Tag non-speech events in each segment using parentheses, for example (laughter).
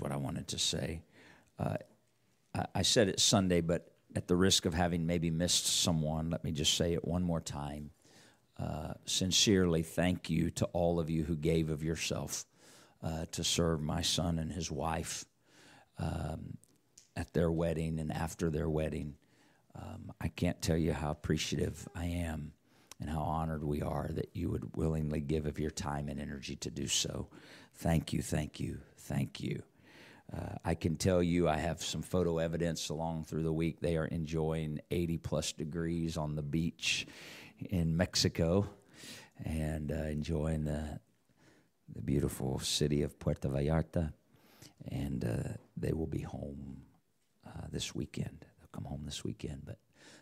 what I wanted to say. Uh, I, I said it Sunday, but at the risk of having maybe missed someone, let me just say it one more time. Uh, sincerely, thank you to all of you who gave of yourself uh, to serve my son and his wife um, at their wedding and after their wedding. Um, I can't tell you how appreciative I am and how honored we are that you would willingly give of your time and energy to do so. Thank you, thank you, thank you. Uh, I can tell you, I have some photo evidence along through the week. They are enjoying 80 plus degrees on the beach in Mexico and uh, enjoying the, the beautiful city of Puerto Vallarta. And uh, they will be home uh, this weekend. They'll come home this weekend. But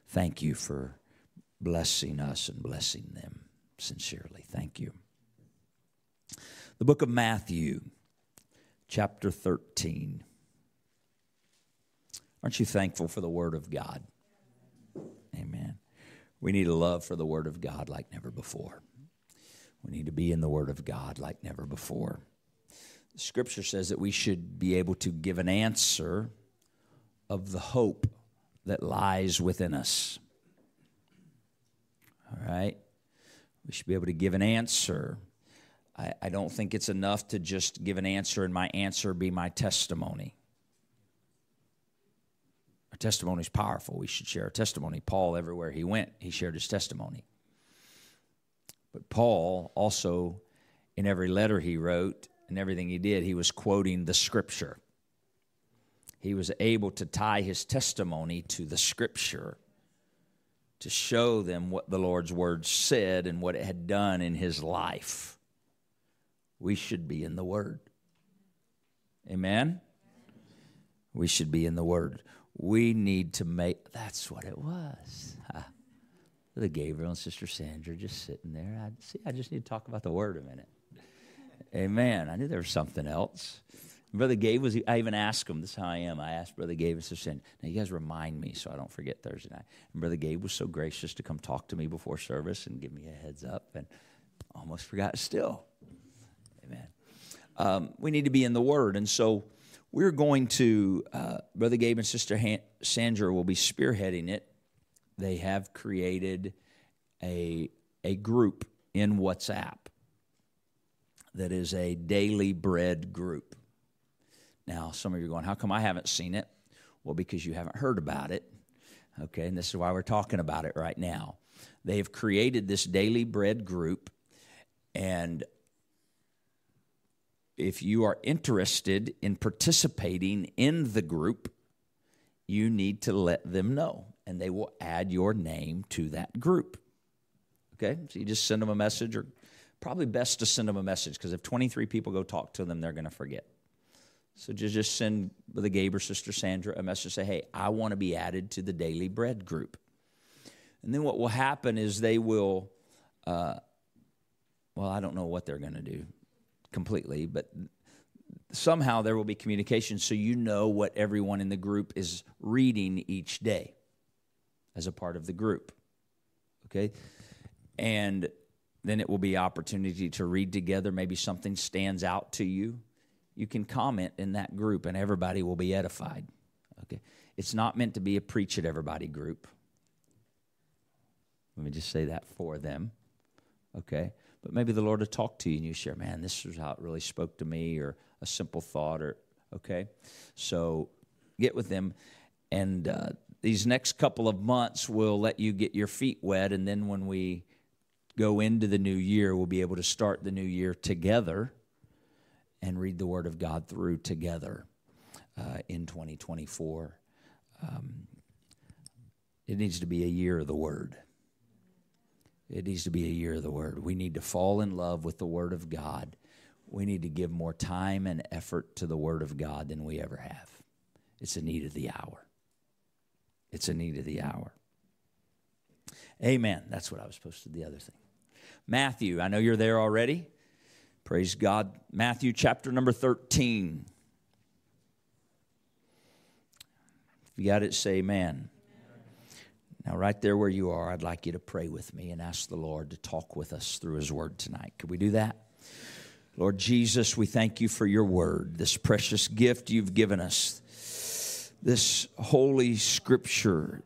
thank you for blessing us and blessing them sincerely. Thank you. The book of Matthew, chapter 13. Aren't you thankful for the Word of God? Amen. We need a love for the Word of God like never before. We need to be in the Word of God like never before. The scripture says that we should be able to give an answer of the hope that lies within us. All right? We should be able to give an answer. I, I don't think it's enough to just give an answer and my answer be my testimony. Our testimony is powerful. We should share our testimony. Paul, everywhere he went, he shared his testimony. But Paul also, in every letter he wrote and everything he did, he was quoting the scripture. He was able to tie his testimony to the scripture to show them what the Lord's word said and what it had done in his life. We should be in the word. Amen? We should be in the word. We need to make, that's what it was. The Gabriel and Sister Sandra just sitting there. I see. I just need to talk about the word a minute. Amen. I knew there was something else. Brother Gabe was, I even asked him, this is how I am. I asked Brother Gabe and Sister Sandra, now you guys remind me so I don't forget Thursday night. And Brother Gabe was so gracious to come talk to me before service and give me a heads up, and almost forgot still. Um, we need to be in the Word. And so we're going to, uh, Brother Gabe and Sister Han- Sandra will be spearheading it. They have created a, a group in WhatsApp that is a daily bread group. Now, some of you are going, How come I haven't seen it? Well, because you haven't heard about it. Okay, and this is why we're talking about it right now. They have created this daily bread group, and if you are interested in participating in the group, you need to let them know, and they will add your name to that group. Okay, so you just send them a message, or probably best to send them a message because if 23 people go talk to them, they're going to forget. So just, just send the Gabe or Sister Sandra a message, say, hey, I want to be added to the daily bread group. And then what will happen is they will, uh, well, I don't know what they're going to do completely, but somehow there will be communication so you know what everyone in the group is reading each day as a part of the group. Okay? And then it will be opportunity to read together. Maybe something stands out to you. You can comment in that group and everybody will be edified. Okay? It's not meant to be a preach at everybody group. Let me just say that for them. Okay? But maybe the Lord will talk to you and you share, man, this is how it really spoke to me, or a simple thought, or okay. So get with them, and uh, these next couple of months will let you get your feet wet, and then when we go into the new year, we'll be able to start the new year together and read the Word of God through together uh, in 2024. Um, it needs to be a year of the Word. It needs to be a year of the Word. We need to fall in love with the Word of God. We need to give more time and effort to the Word of God than we ever have. It's a need of the hour. It's a need of the hour. Amen. That's what I was supposed to do, the other thing. Matthew, I know you're there already. Praise God. Matthew chapter number 13. If you got it, say amen. Now, right there where you are, I'd like you to pray with me and ask the Lord to talk with us through His Word tonight. Could we do that? Lord Jesus, we thank you for your word, this precious gift you've given us, this holy scripture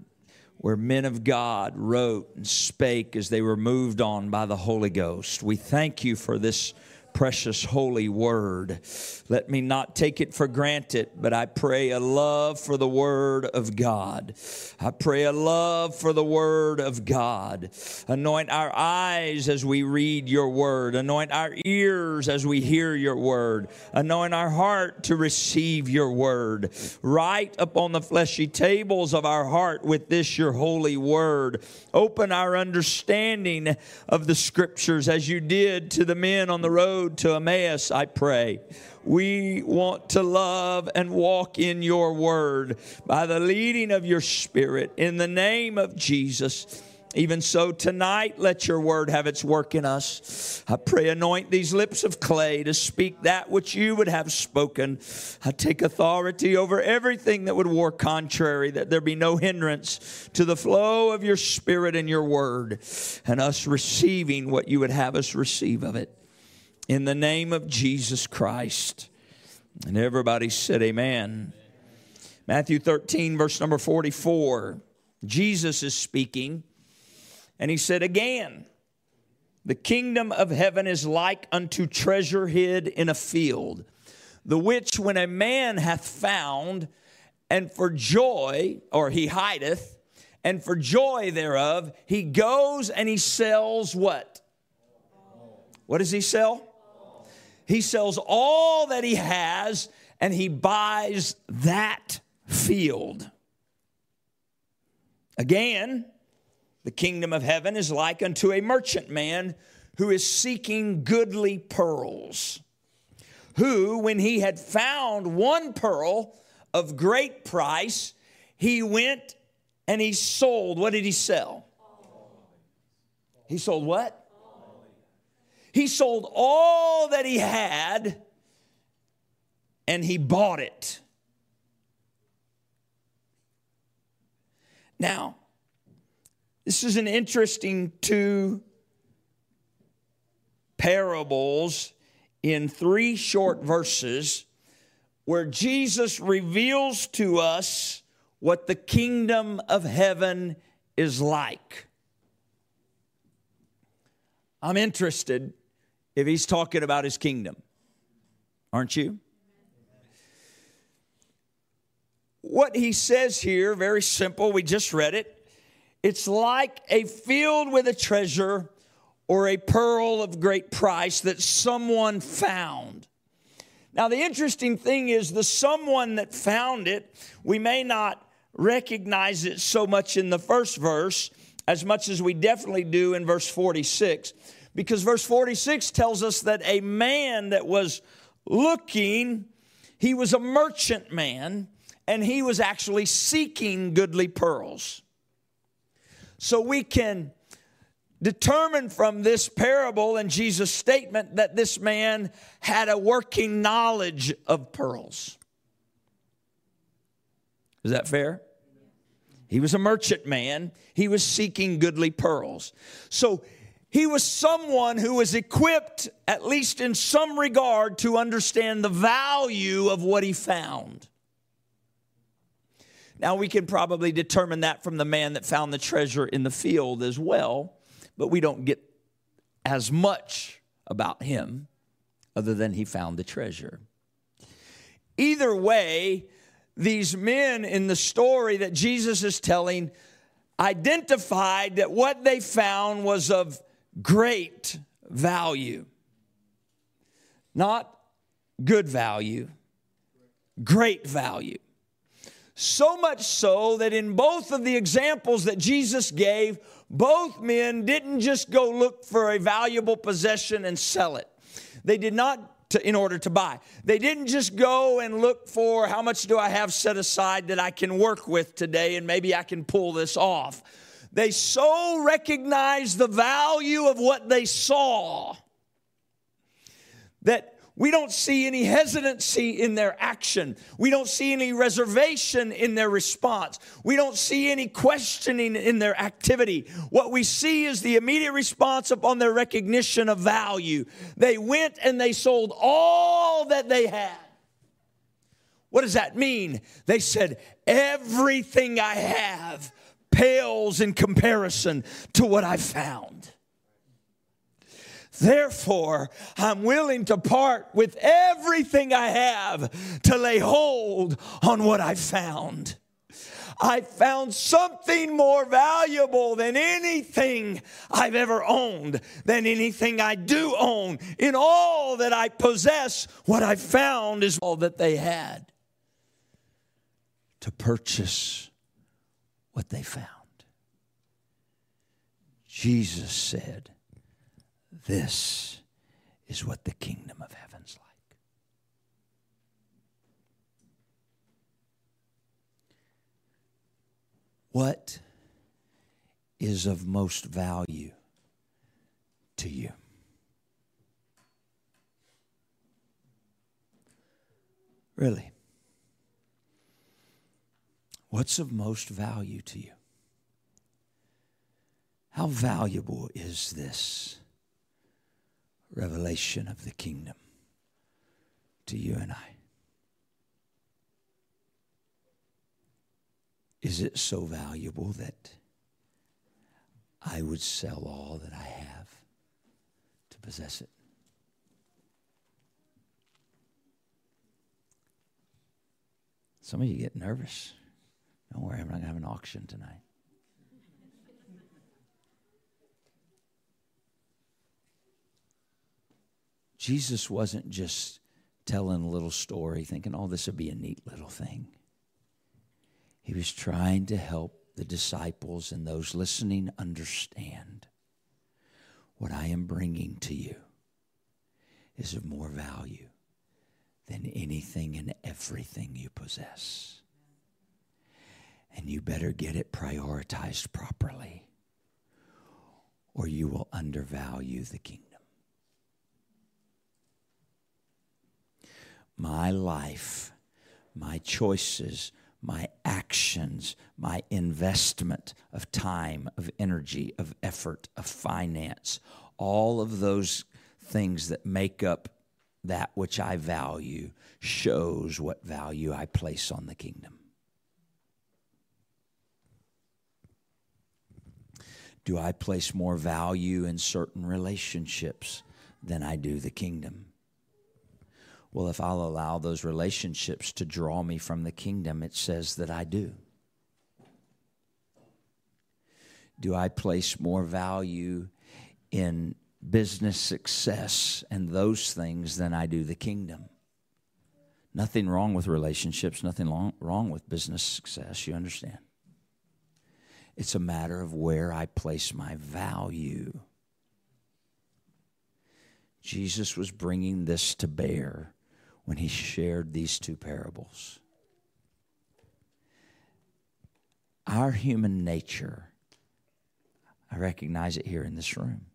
where men of God wrote and spake as they were moved on by the Holy Ghost. We thank you for this precious holy word. Let me not take it for granted, but I pray a love for the word of God. I pray a love for the word of God. Anoint our eyes as we read your word. Anoint our ears as we hear your word. Anoint our heart to receive your word. Write upon the fleshy tables of our heart with this your holy word. Open our understanding of the scriptures as you did to the men on the road road to Emmaus, I pray. We want to love and walk in your word by the leading of your spirit in the name of Jesus. Even so, tonight, let your word have its work in us. I pray, anoint these lips of clay to speak that which you would have spoken. I take authority over everything that would war contrary, that there be no hindrance to the flow of your spirit and your word, and us receiving what you would have us receive of it in the name of Jesus Christ. And everybody said, Amen. Matthew 13, verse number 44. Jesus is speaking, and he said, Again, the kingdom of heaven is like unto treasure hid in a field, the which when a man hath found, and for joy, or he hideth, and for joy thereof, he goes and he sells what? What does he sell? He sells all that he has and he buys that field. Again, the kingdom of heaven is like unto a merchantman who is seeking goodly pearls, who, when he had found one pearl of great price, he went and he sold. What did he sell? He sold what? He sold all that he had and he bought it. Now, this is an interesting two parables in three short verses where Jesus reveals to us what the kingdom of heaven is like. I'm interested if he's talking about his kingdom. Aren't you? What he says here, very simple, we just read it. It's like a field with a treasure or a pearl of great price that someone found. Now, the interesting thing is the someone that found it, we may not recognize it so much in the first verse as much as we definitely do in verse 46 because verse 46 tells us that a man that was looking, he was a merchant man, and he was actually seeking goodly pearls. So we can determine from this parable and Jesus' statement that this man had a working knowledge of pearls. Is that fair? He was a merchant man. He was seeking goodly pearls. So he was someone who was equipped, at least in some regard, to understand the value of what he found. Now, we can probably determine that from the man that found the treasure in the field as well, but we don't get as much about him other than he found the treasure. Either way, these men in the story that Jesus is telling identified that what they found was of great value. Not good value, great value. So much so that in both of the examples that Jesus gave, both men didn't just go look for a valuable possession and sell it. They did not to, in order to buy. They didn't just go and look for how much do I have set aside that I can work with today and maybe I can pull this off. They so recognized the value of what they saw that we don't see any hesitancy in their action. We don't see any reservation in their response. We don't see any questioning in their activity. What we see is the immediate response upon their recognition of value. They went and they sold all that they had. What does that mean? They said, Everything I have pales in comparison to what I found. Therefore, I'm willing to part with everything I have to lay hold on what I found. I found something more valuable than anything I've ever owned, than anything I do own. In all that I possess, what I found is all that they had to purchase what they found. Jesus said, this is what the kingdom of heaven's like. What is of most value to you? Really? What's of most value to you? How valuable is this? revelation of the kingdom to you and I. Is it so valuable that I would sell all that I have to possess it? Some of you get nervous. Don't worry, I'm not going to have an auction tonight. Jesus wasn't just telling a little story, thinking, oh, this would be a neat little thing. He was trying to help the disciples and those listening understand what I am bringing to you is of more value than anything and everything you possess. And you better get it prioritized properly, or you will undervalue the kingdom. my life, my choices, my actions, my investment of time, of energy, of effort, of finance, all of those things that make up that which I value shows what value I place on the kingdom. Do I place more value in certain relationships than I do the kingdom? Well, if I'll allow those relationships to draw me from the kingdom, it says that I do. Do I place more value in business success and those things than I do the kingdom? Nothing wrong with relationships, nothing wrong with business success, you understand? It's a matter of where I place my value. Jesus was bringing this to bear when he shared these two parables. Our human nature, I recognize it here in this room.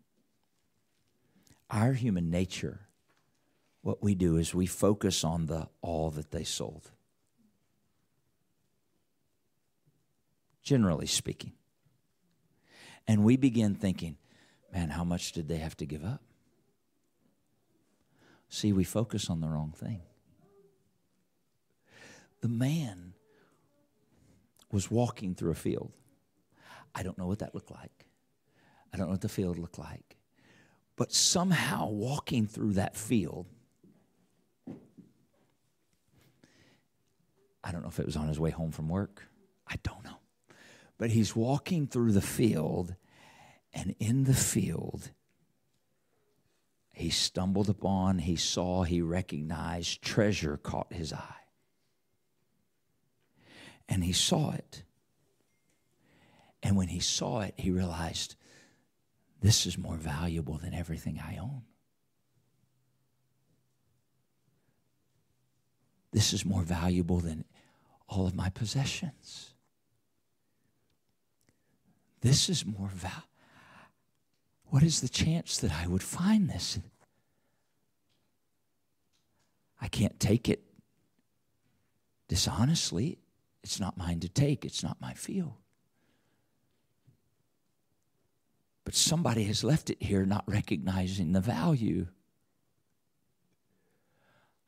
Our human nature, what we do is we focus on the all that they sold. Generally speaking. And we begin thinking, man, how much did they have to give up? See, we focus on the wrong thing. The man was walking through a field. I don't know what that looked like. I don't know what the field looked like. But somehow, walking through that field, I don't know if it was on his way home from work. I don't. But he's walking through the field, and in the field, he stumbled upon, he saw, he recognized, treasure caught his eye. And he saw it. And when he saw it, he realized this is more valuable than everything I own. This is more valuable than all of my possessions. This is more valuable what is the chance that I would find this? I can't take it dishonestly. It's not mine to take, it's not my field. But somebody has left it here not recognizing the value.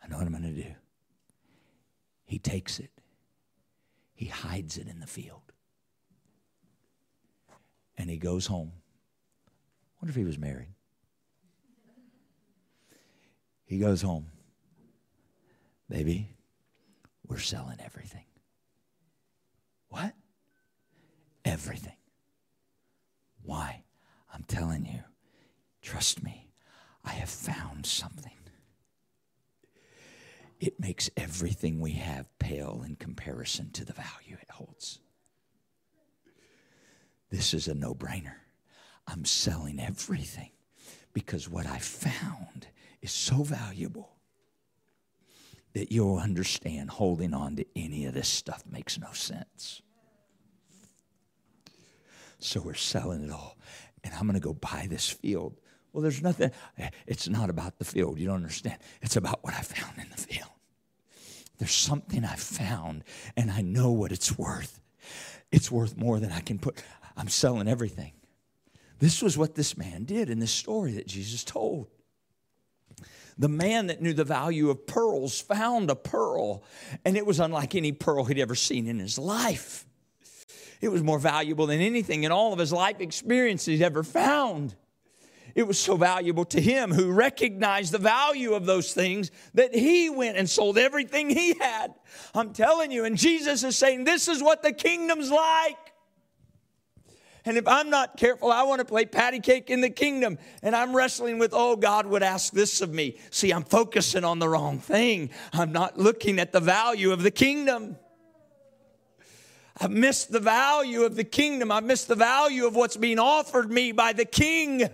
I know what I'm going to do. He takes it, he hides it in the field, and he goes home. wonder if he was married. He goes home. Baby, we're selling everything. What? Everything. Why? I'm telling you, trust me, I have found something. It makes everything we have pale in comparison to the value it holds. This is a no brainer. I'm selling everything because what I found is so valuable that you'll understand holding on to any of this stuff makes no sense. So we're selling it all. And I'm going to go buy this field. Well, there's nothing, it's not about the field. You don't understand. It's about what I found in the field. There's something I found, and I know what it's worth. It's worth more than I can put. I'm selling everything. This was what this man did in this story that Jesus told. The man that knew the value of pearls found a pearl, and it was unlike any pearl he'd ever seen in his life. It was more valuable than anything in all of his life experience he'd ever found. It was so valuable to him who recognized the value of those things that he went and sold everything he had. I'm telling you, and Jesus is saying, This is what the kingdom's like. And if I'm not careful, I want to play patty cake in the kingdom. And I'm wrestling with, oh, God would ask this of me. See, I'm focusing on the wrong thing. I'm not looking at the value of the kingdom. I've missed the value of the kingdom. I've missed the value of what's being offered me by the king.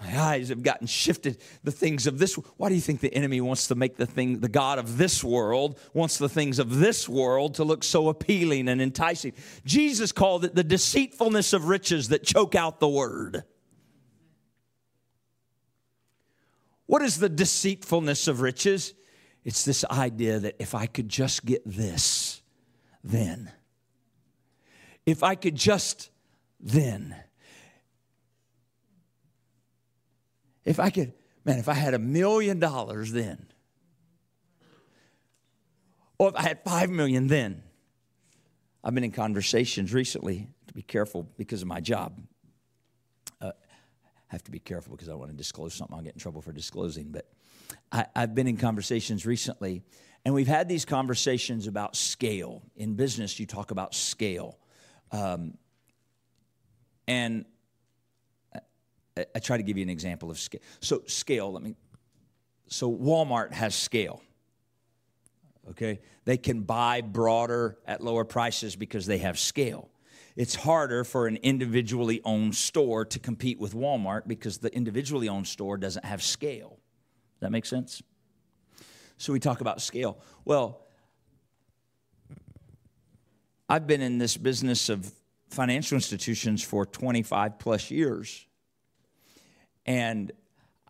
My eyes have gotten shifted. The things of this. Why do you think the enemy wants to make the thing, the God of this world, wants the things of this world to look so appealing and enticing? Jesus called it the deceitfulness of riches that choke out the word. What is the deceitfulness of riches? It's this idea that if I could just get this, then. If I could just then. If I could, man, if I had a million dollars then, or if I had five million then, I've been in conversations recently to be careful because of my job. Uh, I have to be careful because I want to disclose something. I'll get in trouble for disclosing. But I, have been in conversations recently, and we've had these conversations about scale. In business, you talk about scale. Um, and I try to give you an example of scale. So, scale, let me. So, Walmart has scale. Okay? They can buy broader at lower prices because they have scale. It's harder for an individually owned store to compete with Walmart because the individually owned store doesn't have scale. Does that make sense? So, we talk about scale. Well, I've been in this business of financial institutions for 25 plus years. And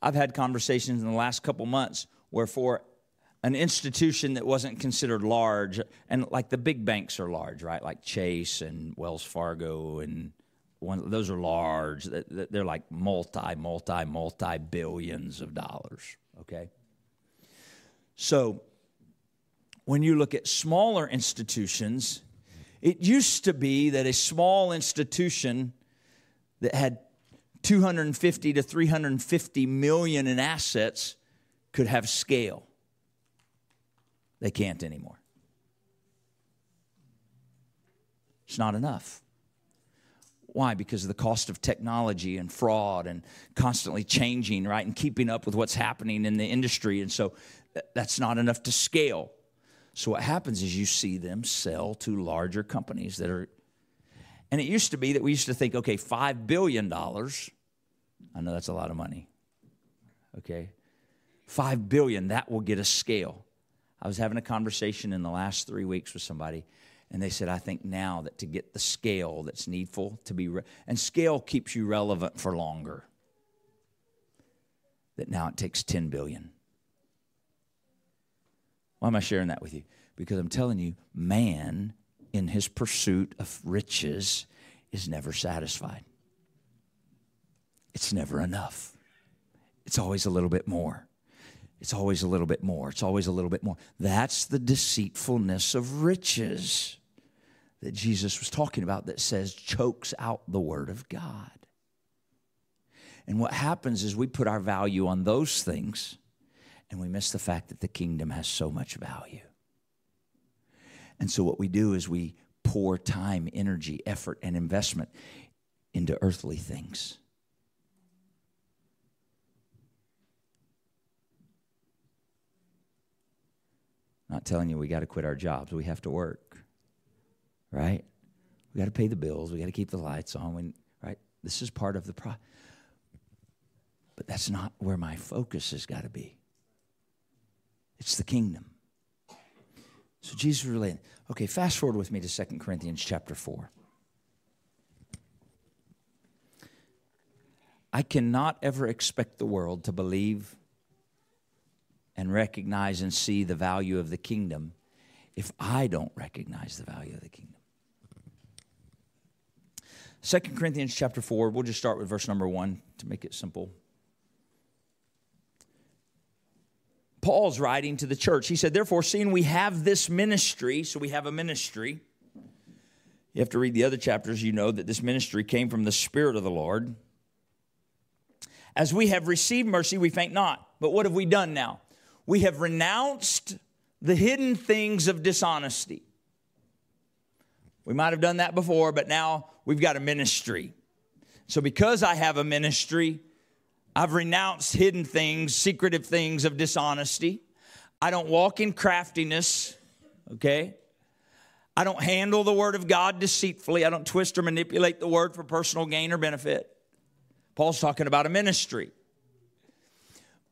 I've had conversations in the last couple months where for an institution that wasn't considered large, and like the big banks are large, right? Like Chase and Wells Fargo, and one, those are large. They're like multi, multi, multi billions of dollars, okay? So when you look at smaller institutions, it used to be that a small institution that had 250 to 350 million in assets could have scale. They can't anymore. It's not enough. Why? Because of the cost of technology and fraud and constantly changing, right? And keeping up with what's happening in the industry. And so uh, that's not enough to scale. So what happens is you see them sell to larger companies that are and it used to be that we used to think, okay, $5 billion, I know that's a lot of money. Okay? 5 billion, that will get a scale. I was having a conversation in the last three weeks with somebody, and they said, I think now that to get the scale that's needful to be, re- and scale keeps you relevant for longer. that now it takes 10 billion. Why am I sharing that with you? Because I'm telling you, man in his pursuit of riches is never satisfied. It's never enough. It's always a little bit more. It's always a little bit more. It's always a little bit more. That's the deceitfulness of riches that Jesus was talking about that says chokes out the word of God. And what happens is we put our value on those things and we miss the fact that the kingdom has so much value. And so what we do is we pour time, energy, effort, and investment into earthly things. Not telling you we got to quit our jobs. We have to work, right? We got to pay the bills. We got to keep the lights on. Right? This is part of the pro. But that's not where my focus has got to be. It's the kingdom. So Jesus related. Okay, fast forward with me to 2 Corinthians chapter 4. I cannot ever expect the world to believe and recognize and see the value of the kingdom if I don't recognize the value of the kingdom. 2 Corinthians chapter 4, we'll just start with verse number 1 to make it simple. Paul's writing to the church. He said, Therefore, seeing we have this ministry, so we have a ministry. You have to read the other chapters, you know that this ministry came from the Spirit of the Lord. As we have received mercy, we faint not. But what have we done now? we have renounced the hidden things of dishonesty. We might have done that before, but now we've got a ministry. So, because I have a ministry, I've renounced hidden things, secretive things of dishonesty. I don't walk in craftiness, okay? I don't handle the word of God deceitfully. I don't twist or manipulate the word for personal gain or benefit. Paul's talking about a ministry.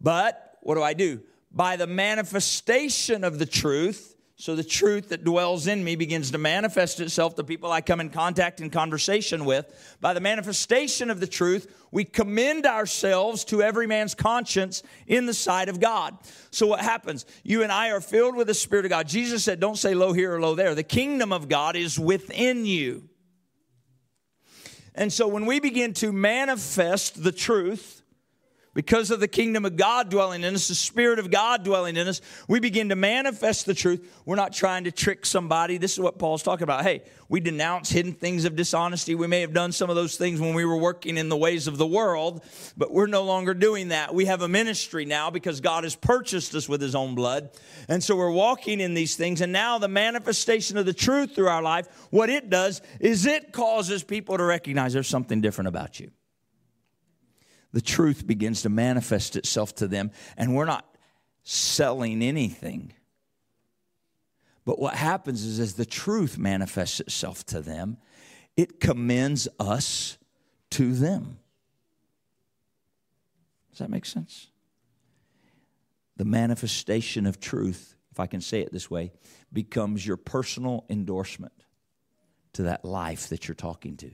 But what do I do? by the manifestation of the truth. So the truth that dwells in me begins to manifest itself to people I come in contact and conversation with. By the manifestation of the truth, we commend ourselves to every man's conscience in the sight of God. So what happens? You and I are filled with the Spirit of God. Jesus said, Don't say lo here or lo there. The kingdom of God is within you. And so when we begin to manifest the truth, because of the kingdom of God dwelling in us, the Spirit of God dwelling in us, we begin to manifest the truth. We're not trying to trick somebody. This is what Paul's talking about. Hey, we denounce hidden things of dishonesty. We may have done some of those things when we were working in the ways of the world, but we're no longer doing that. We have a ministry now because God has purchased us with his own blood. And so we're walking in these things. And now the manifestation of the truth through our life, what it does is it causes people to recognize there's something different about you the truth begins to manifest itself to them, and we're not selling anything. But what happens is, as the truth manifests itself to them, it commends us to them. Does that make sense? The manifestation of truth, if I can say it this way, becomes your personal endorsement to that life that you're talking to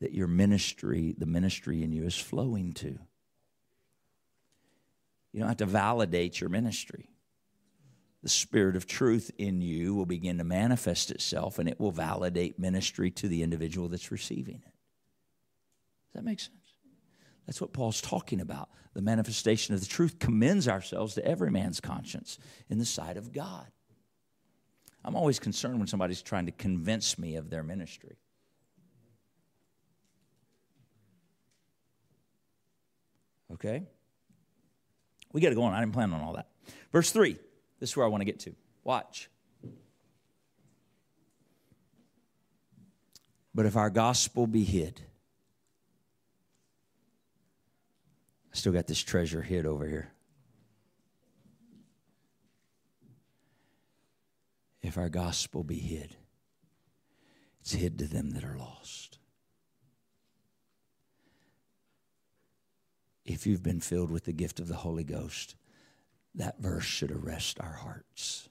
that your ministry, the ministry in you, is flowing to. You don't have to validate your ministry. The spirit of truth in you will begin to manifest itself and it will validate ministry to the individual that's receiving it. Does that make sense? That's what Paul's talking about. The manifestation of the truth commends ourselves to every man's conscience in the sight of God. I'm always concerned when somebody's trying to convince me of their ministry. Okay? We got to go on. I didn't plan on all that. Verse 3. This is where I want to get to. Watch. But if our gospel be hid, I still got this treasure hid over here. If our gospel be hid, it's hid to them that are lost. If you've been filled with the gift of the Holy Ghost, that verse should arrest our hearts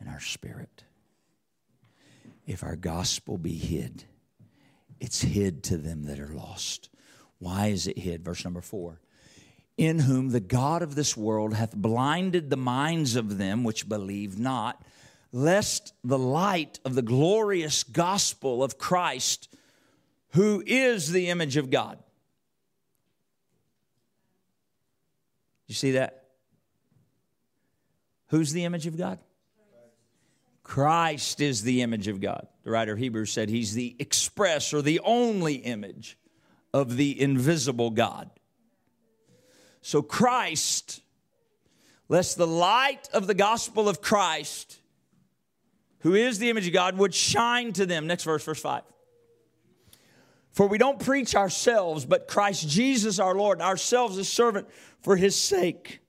and our spirit. If our gospel be hid, it's hid to them that are lost. Why is it hid? Verse number four. in whom the God of this world hath blinded the minds of them which believe not, lest the light of the glorious gospel of Christ, who is the image of God. You see that? Who's the image of God? Christ is the image of God. The writer of Hebrews said he's the express or the only image of the invisible God. So, Christ, lest the light of the gospel of Christ, who is the image of God, would shine to them. Next verse, verse 5. For we don't preach ourselves, but Christ Jesus our Lord, ourselves as servant for his sake,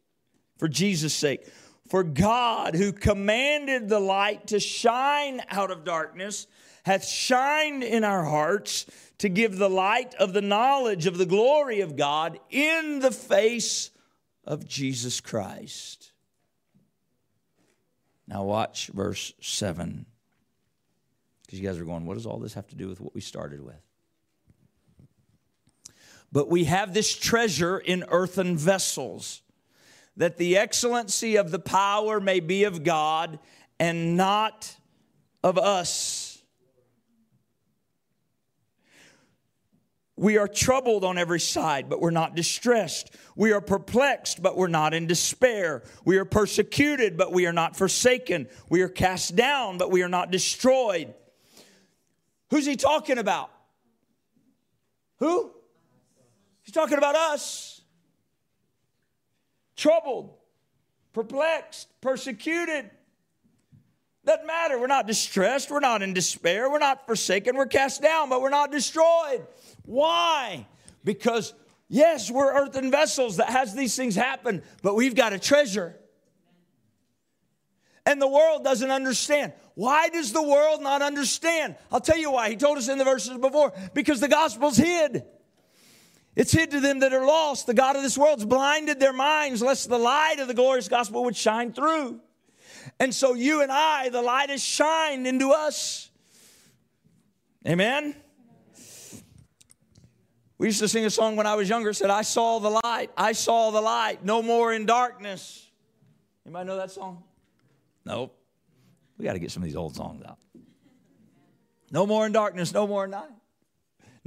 for Jesus' sake for God, who commanded the light to shine out of darkness, hath shined in our hearts to give the light of the knowledge of the glory of God in the face of Jesus Christ. Now, watch verse 7. Because you guys are going, what does all this have to do with what we started with? But we have this treasure in earthen vessels that the excellency of the power may be of God and not of us. We are troubled on every side, but we're not distressed. We are perplexed, but we're not in despair. We are persecuted, but we are not forsaken. We are cast down, but we are not destroyed. Who's he talking about? Who? He's talking about us troubled, perplexed, persecuted. Doesn't matter. We're not distressed. We're not in despair. We're not forsaken. We're cast down, but we're not destroyed. Why? Because, yes, we're earthen vessels that has these things happen, but we've got a treasure. And the world doesn't understand. Why does the world not understand? I'll tell you why. He told us in the verses before because the gospel's hid. It's hid to them that are lost. The God of this world's blinded their minds, lest the light of the glorious gospel would shine through. And so you and I, the light has shined into us. Amen. We used to sing a song when I was younger, said, I saw the light, I saw the light, no more in darkness. Anybody know that song? Nope. We got to get some of these old songs out. No more in darkness, no more in night.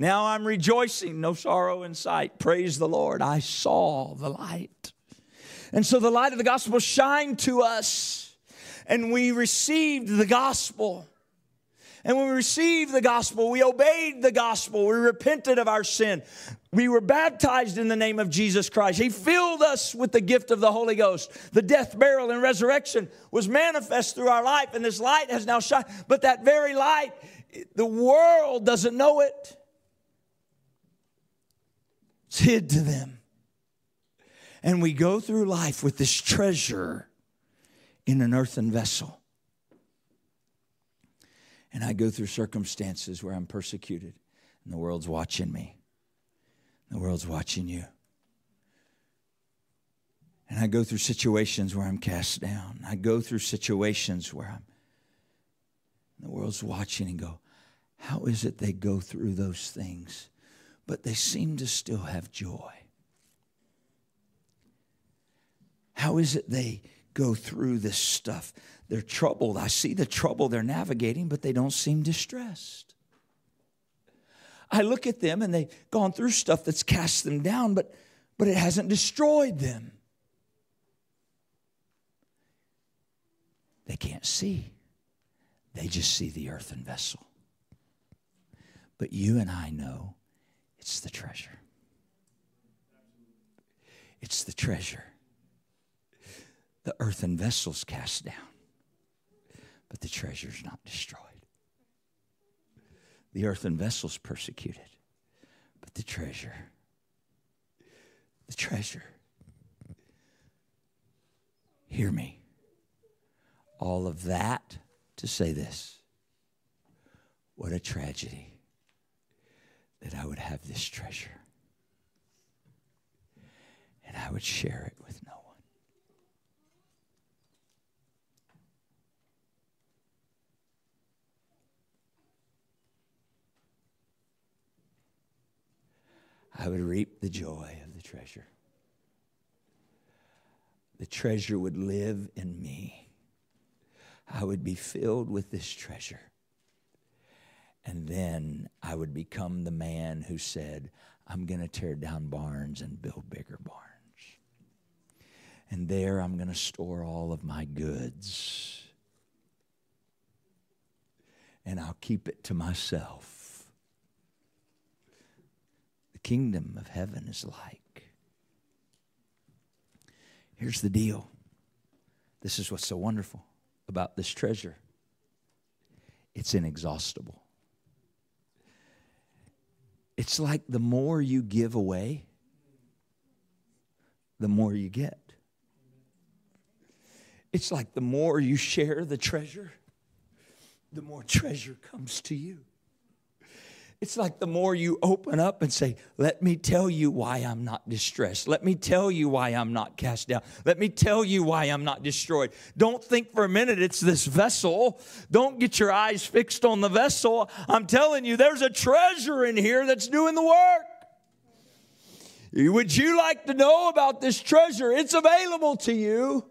Now I'm rejoicing, no sorrow in sight. Praise the Lord. I saw the light. And so the light of the gospel shined to us, and we received the gospel. And when we received the gospel, we obeyed the gospel. We repented of our sin. We were baptized in the name of Jesus Christ. He filled us with the gift of the Holy Ghost. The death, burial, and resurrection was manifest through our life, and this light has now shined. But that very light, the world doesn't know it. It's hid to them. And we go through life with this treasure in an earthen vessel. And I go through circumstances where I'm persecuted, and the world's watching me. The world's watching you. And I go through situations where I'm cast down. I go through situations where I'm, the world's watching and go, how is it they go through those things? But they seem to still have joy. How is it they go through this stuff? They're troubled. I see the trouble they're navigating, but they don't seem distressed. I look at them and they've gone through stuff that's cast them down, but, but it hasn't destroyed them. They can't see, they just see the earthen vessel. But you and I know it's the treasure. It's the treasure. The earthen vessel's cast down, but the treasure's not destroyed. The earthen vessel's persecuted, but the treasure, the treasure. Hear me. All of that to say this. What a tragedy that I would have this treasure and I would share it with no one. I would reap the joy of the treasure. the treasure would live in me. I would be filled with this treasure. And then I would become the man who said, I'm going to tear down barns and build bigger barns. And there I'm going to store all of my goods. And I'll keep it to myself. The kingdom of heaven is like. Here's the deal this is what's so wonderful about this treasure it's inexhaustible. It's like the more you give away, the more you get. It's like the more you share the treasure, the more treasure comes to you. It's like the more you open up and say, Let me tell you why I'm not distressed. Let me tell you why I'm not cast down. Let me tell you why I'm not destroyed. Don't think for a minute it's this vessel. Don't get your eyes fixed on the vessel. I'm telling you, there's a treasure in here that's doing the work. Would you like to know about this treasure? It's available to you.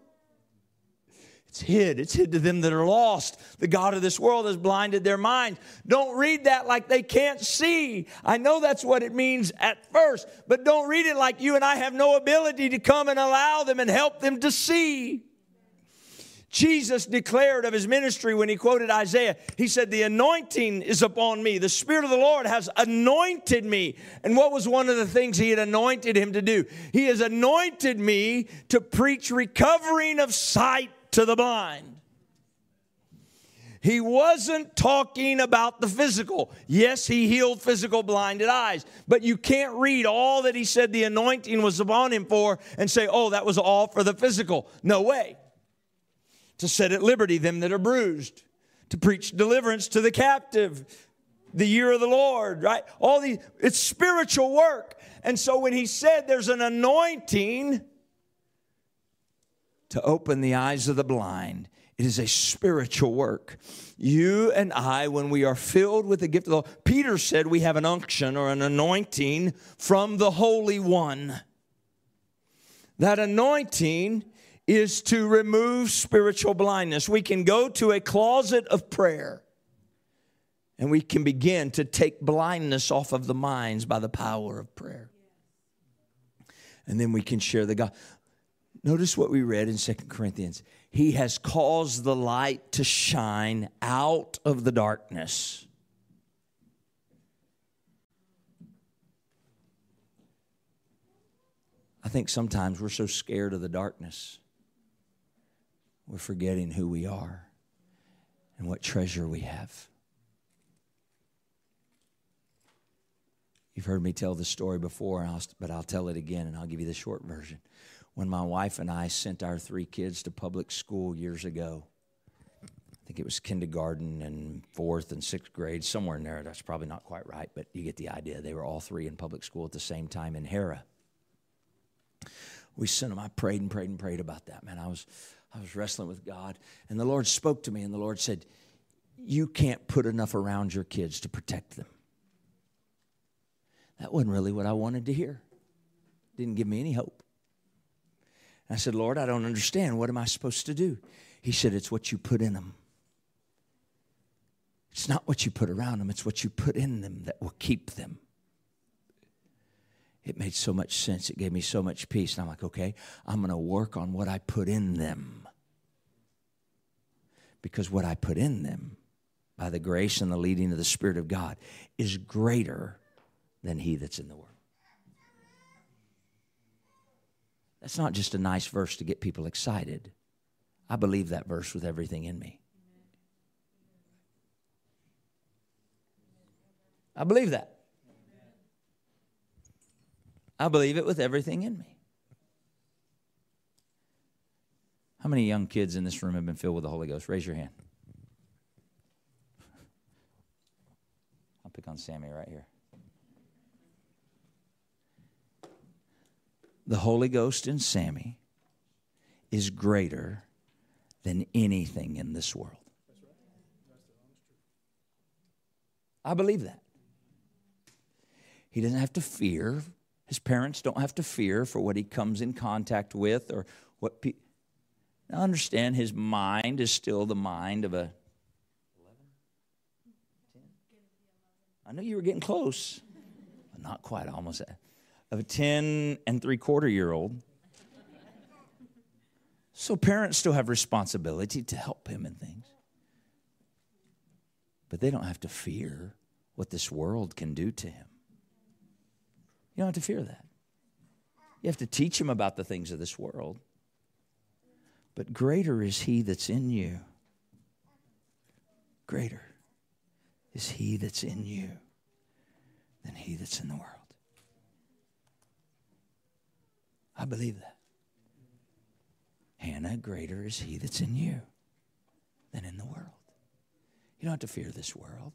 It's hid. It's hid to them that are lost. The God of this world has blinded their minds. Don't read that like they can't see. I know that's what it means at first, but don't read it like you and I have no ability to come and allow them and help them to see. Jesus declared of his ministry when he quoted Isaiah, he said, The anointing is upon me. The Spirit of the Lord has anointed me. And what was one of the things he had anointed him to do? He has anointed me to preach recovering of sight to the blind. He wasn't talking about the physical. Yes, he healed physical blinded eyes, but you can't read all that he said the anointing was upon him for and say, oh, that was all for the physical. No way. To set at liberty them that are bruised, to preach deliverance to the captive, the year of the Lord, right? All these, it's spiritual work. And so when he said there's an anointing, to open the eyes of the blind. It is a spiritual work. You and I, when we are filled with the gift of the Lord, Peter said we have an unction or an anointing from the Holy One. That anointing is to remove spiritual blindness. We can go to a closet of prayer and we can begin to take blindness off of the minds by the power of prayer. And then we can share the God. Notice what we read in Second Corinthians. He has caused the light to shine out of the darkness. I think sometimes we're so scared of the darkness, we're forgetting who we are and what treasure we have. You've heard me tell this story before, but I'll tell it again and I'll give you the short version when my wife and I sent our three kids to public school years ago. I think it was kindergarten and fourth and sixth grade, somewhere in there. That's probably not quite right, but you get the idea. They were all three in public school at the same time in Harrah. We sent them. I prayed and prayed and prayed about that, man. I was, I was wrestling with God, and the Lord spoke to me, and the Lord said, You can't put enough around your kids to protect them. That wasn't really what I wanted to hear. Didn't give me any hope. I said, Lord, I don't understand. What am I supposed to do? He said, It's what you put in them. It's not what you put around them, it's what you put in them that will keep them. It made so much sense. It gave me so much peace. And I'm like, okay, I'm going to work on what I put in them. Because what I put in them, by the grace and the leading of the Spirit of God, is greater than he that's in the world. That's not just a nice verse to get people excited. I believe that verse with everything in me. I believe that. I believe it with everything in me. How many young kids in this room have been filled with the Holy Ghost? Raise your hand. (laughs) I'll pick on Sammy right here. The Holy Ghost in Sammy is greater than anything in this world. I believe that. He doesn't have to fear. His parents don't have to fear for what he comes in contact with or what pe- now understand his mind is still the mind of a I know you were getting close. Not quite, almost of a 10 and three quarter year old. So parents still have responsibility to help him in things. But they don't have to fear what this world can do to him. You don't have to fear that. You have to teach him about the things of this world. But greater is he that's in you. Greater is he that's in you than he that's in the world. I believe that. Hannah, greater is he that's in you than in the world. You don't have to fear this world.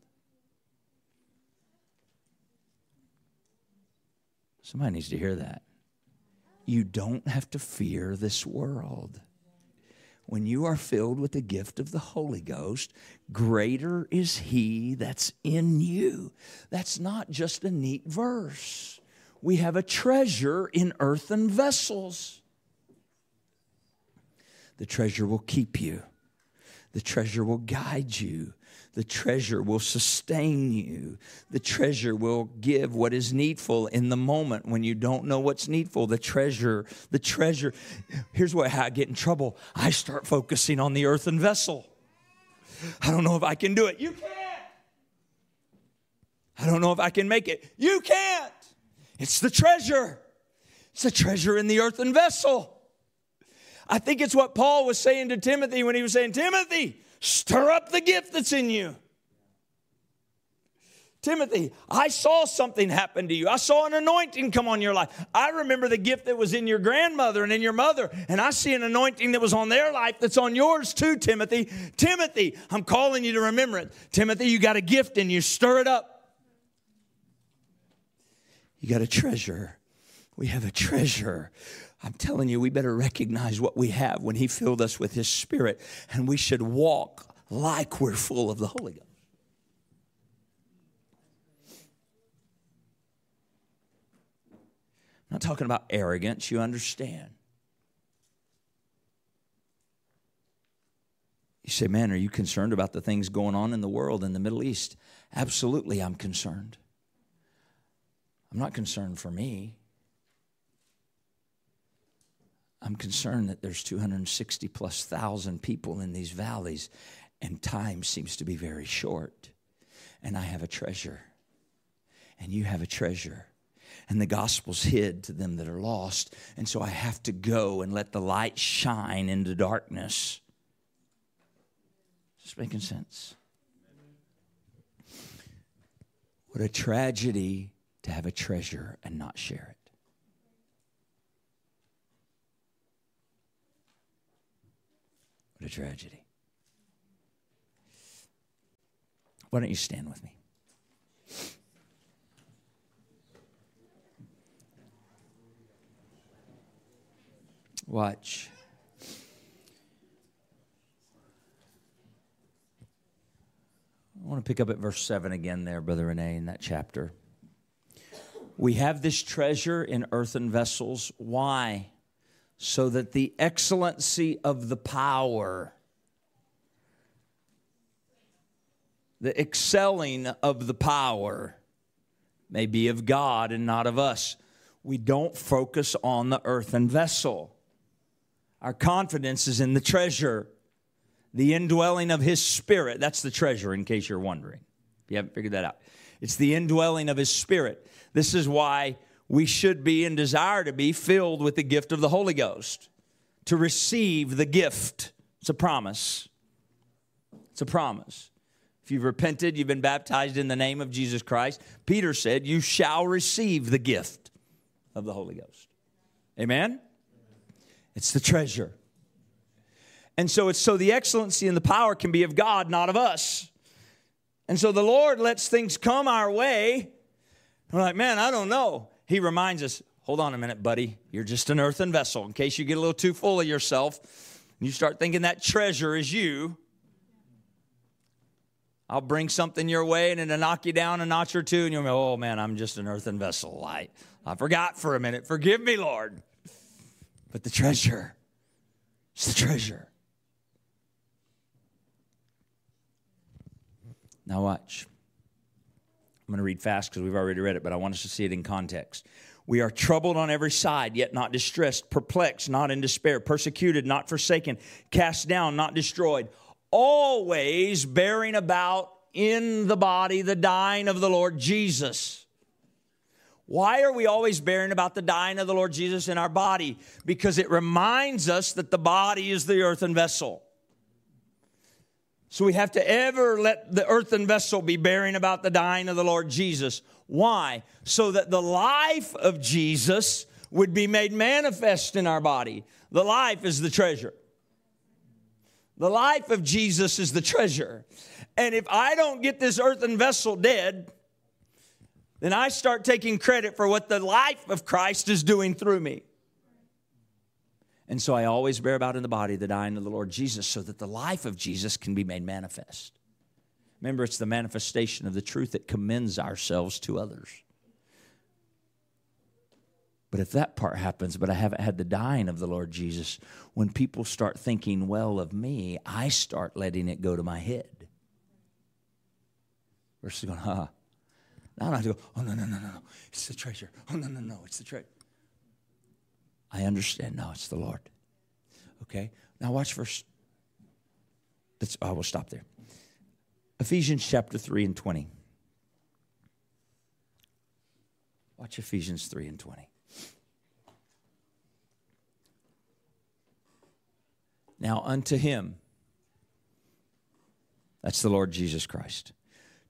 Somebody needs to hear that. You don't have to fear this world. When you are filled with the gift of the Holy Ghost, greater is He that's in you. That's not just a neat verse. We have a treasure in earthen vessels. The treasure will keep you, the treasure will guide you, the treasure will sustain you. The treasure will give what is needful in the moment when you don't know what's needful. The treasure, the treasure. Here's where I get in trouble. I start focusing on the earthen vessel. I don't know if I can do it. You can't. I don't know if I can make it. You can't. It's the treasure. It's the treasure in the earthen vessel. I think it's what Paul was saying to Timothy when he was saying, Timothy, Stir up the gift that's in you. Timothy, I saw something happen to you. I saw an anointing come on your life. I remember the gift that was in your grandmother and in your mother, and I see an anointing that was on their life that's on yours too, Timothy. Timothy, I'm calling you to remember it. Timothy, you got a gift in you. Stir it up. You got a treasure. We have a treasure I'm telling you, we better recognize what we have when He filled us with His Spirit, and we should walk like we're full of the Holy Ghost. I'm not talking about arrogance, you understand. You say, man, are you concerned about the things going on in the world in the Middle East? Absolutely, I'm concerned. I'm not concerned for me. I'm concerned that there's 260 plus thousand people in these valleys, and time seems to be very short. And I have a treasure, and you have a treasure. And the gospel's hid to them that are lost. And so I have to go and let the light shine into darkness. Just making sense. What a tragedy to have a treasure and not share it. What a tragedy. Why don't you stand with me? Watch. I want to pick up at verse 7 again there, Brother Renee, in that chapter. We have this treasure in earthen vessels. Why? so that the excellency of the power, the excelling of the power, may be of God and not of us. We don't focus on the earthen vessel. Our confidence is in the treasure, the indwelling of His Spirit. That's the treasure, in case you're wondering. If you haven't figured that out, it's the indwelling of His Spirit. This is why we should be and desire to be filled with the gift of the Holy Ghost, to receive the gift. It's a promise. It's a promise. If you've repented, you've been baptized in the name of Jesus Christ, Peter said, You shall receive the gift of the Holy Ghost. Amen? It's the treasure. And so it's so the excellency and the power can be of God, not of us. And so the Lord lets things come our way. We're like, man, I don't know he reminds us hold on a minute, buddy. You're just an earthen vessel. In case you get a little too full of yourself, and you start thinking that treasure is you. I'll bring something your way and it'll knock you down a notch or two, and you'll go, oh man, I'm just an earthen vessel. I, I forgot for a minute. Forgive me, Lord. But the treasure, It's the treasure. Now, watch. I'm going to read fast because we've already read it, but I want us to see it in context. We are troubled on every side, yet not distressed, perplexed, not in despair, persecuted, not forsaken, cast down, not destroyed, always bearing about in the body the dying of the Lord Jesus. Why are we always bearing about the dying of the Lord Jesus in our body? Because it reminds us that the body is the earthen vessel. So we have to ever let the earthen vessel be bearing about the dying of the Lord Jesus. Why? So that the life of Jesus would be made manifest in our body. The life is the treasure. The life of Jesus is the treasure. And if I don't get this earthen vessel dead, then I start taking credit for what the life of Christ is doing through me. And so I always bear about in the body the dying of the Lord Jesus so that the life of Jesus can be made manifest. Remember, it's the manifestation of the truth that commends ourselves to others. But if that part happens, but I haven't had the dying of the Lord Jesus, when people start thinking well of me, I start letting it go to my head. Versus going, huh? Now I have to go, oh, no, no, no, no, no. It's the treasure. Oh, no, no, no. It's the treasure. I understand now it's the Lord. Okay? Now watch verse. Let's, oh, I will stop there. Ephesians chapter 3 and 20. Watch Ephesians 3 and 20. Now unto him, that's the Lord Jesus Christ,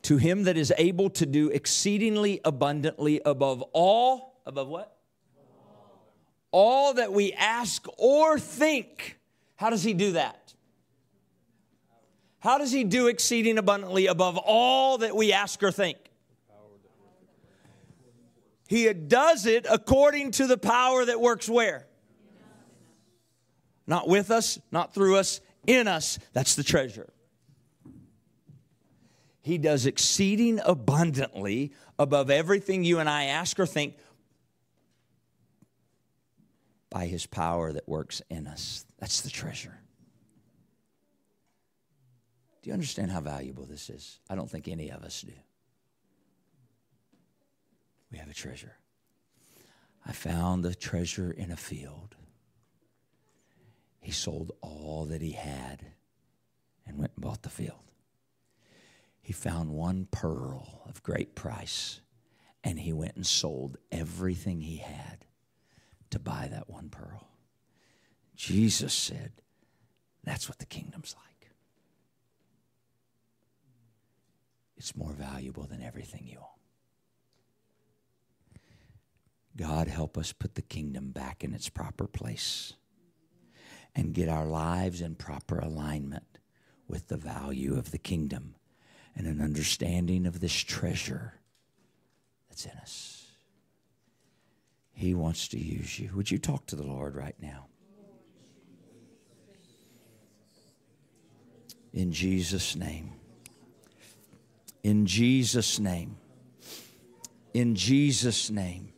to him that is able to do exceedingly abundantly above all, above what? All that we ask or think. How does he do that? How does he do exceeding abundantly above all that we ask or think? He does it according to the power that works where? Not with us, not through us, in us. That's the treasure. He does exceeding abundantly above everything you and I ask or think by his power that works in us. That's the treasure. Do you understand how valuable this is? I don't think any of us do. We have a treasure. I found the treasure in a field. He sold all that he had and went and bought the field. He found one pearl of great price and he went and sold everything he had to buy that one pearl. Jesus said, That's what the kingdom's like. It's more valuable than everything you own. God, help us put the kingdom back in its proper place and get our lives in proper alignment with the value of the kingdom and an understanding of this treasure that's in us. He wants to use you. Would you talk to the Lord right now? In Jesus' name. In Jesus' name. In Jesus' name.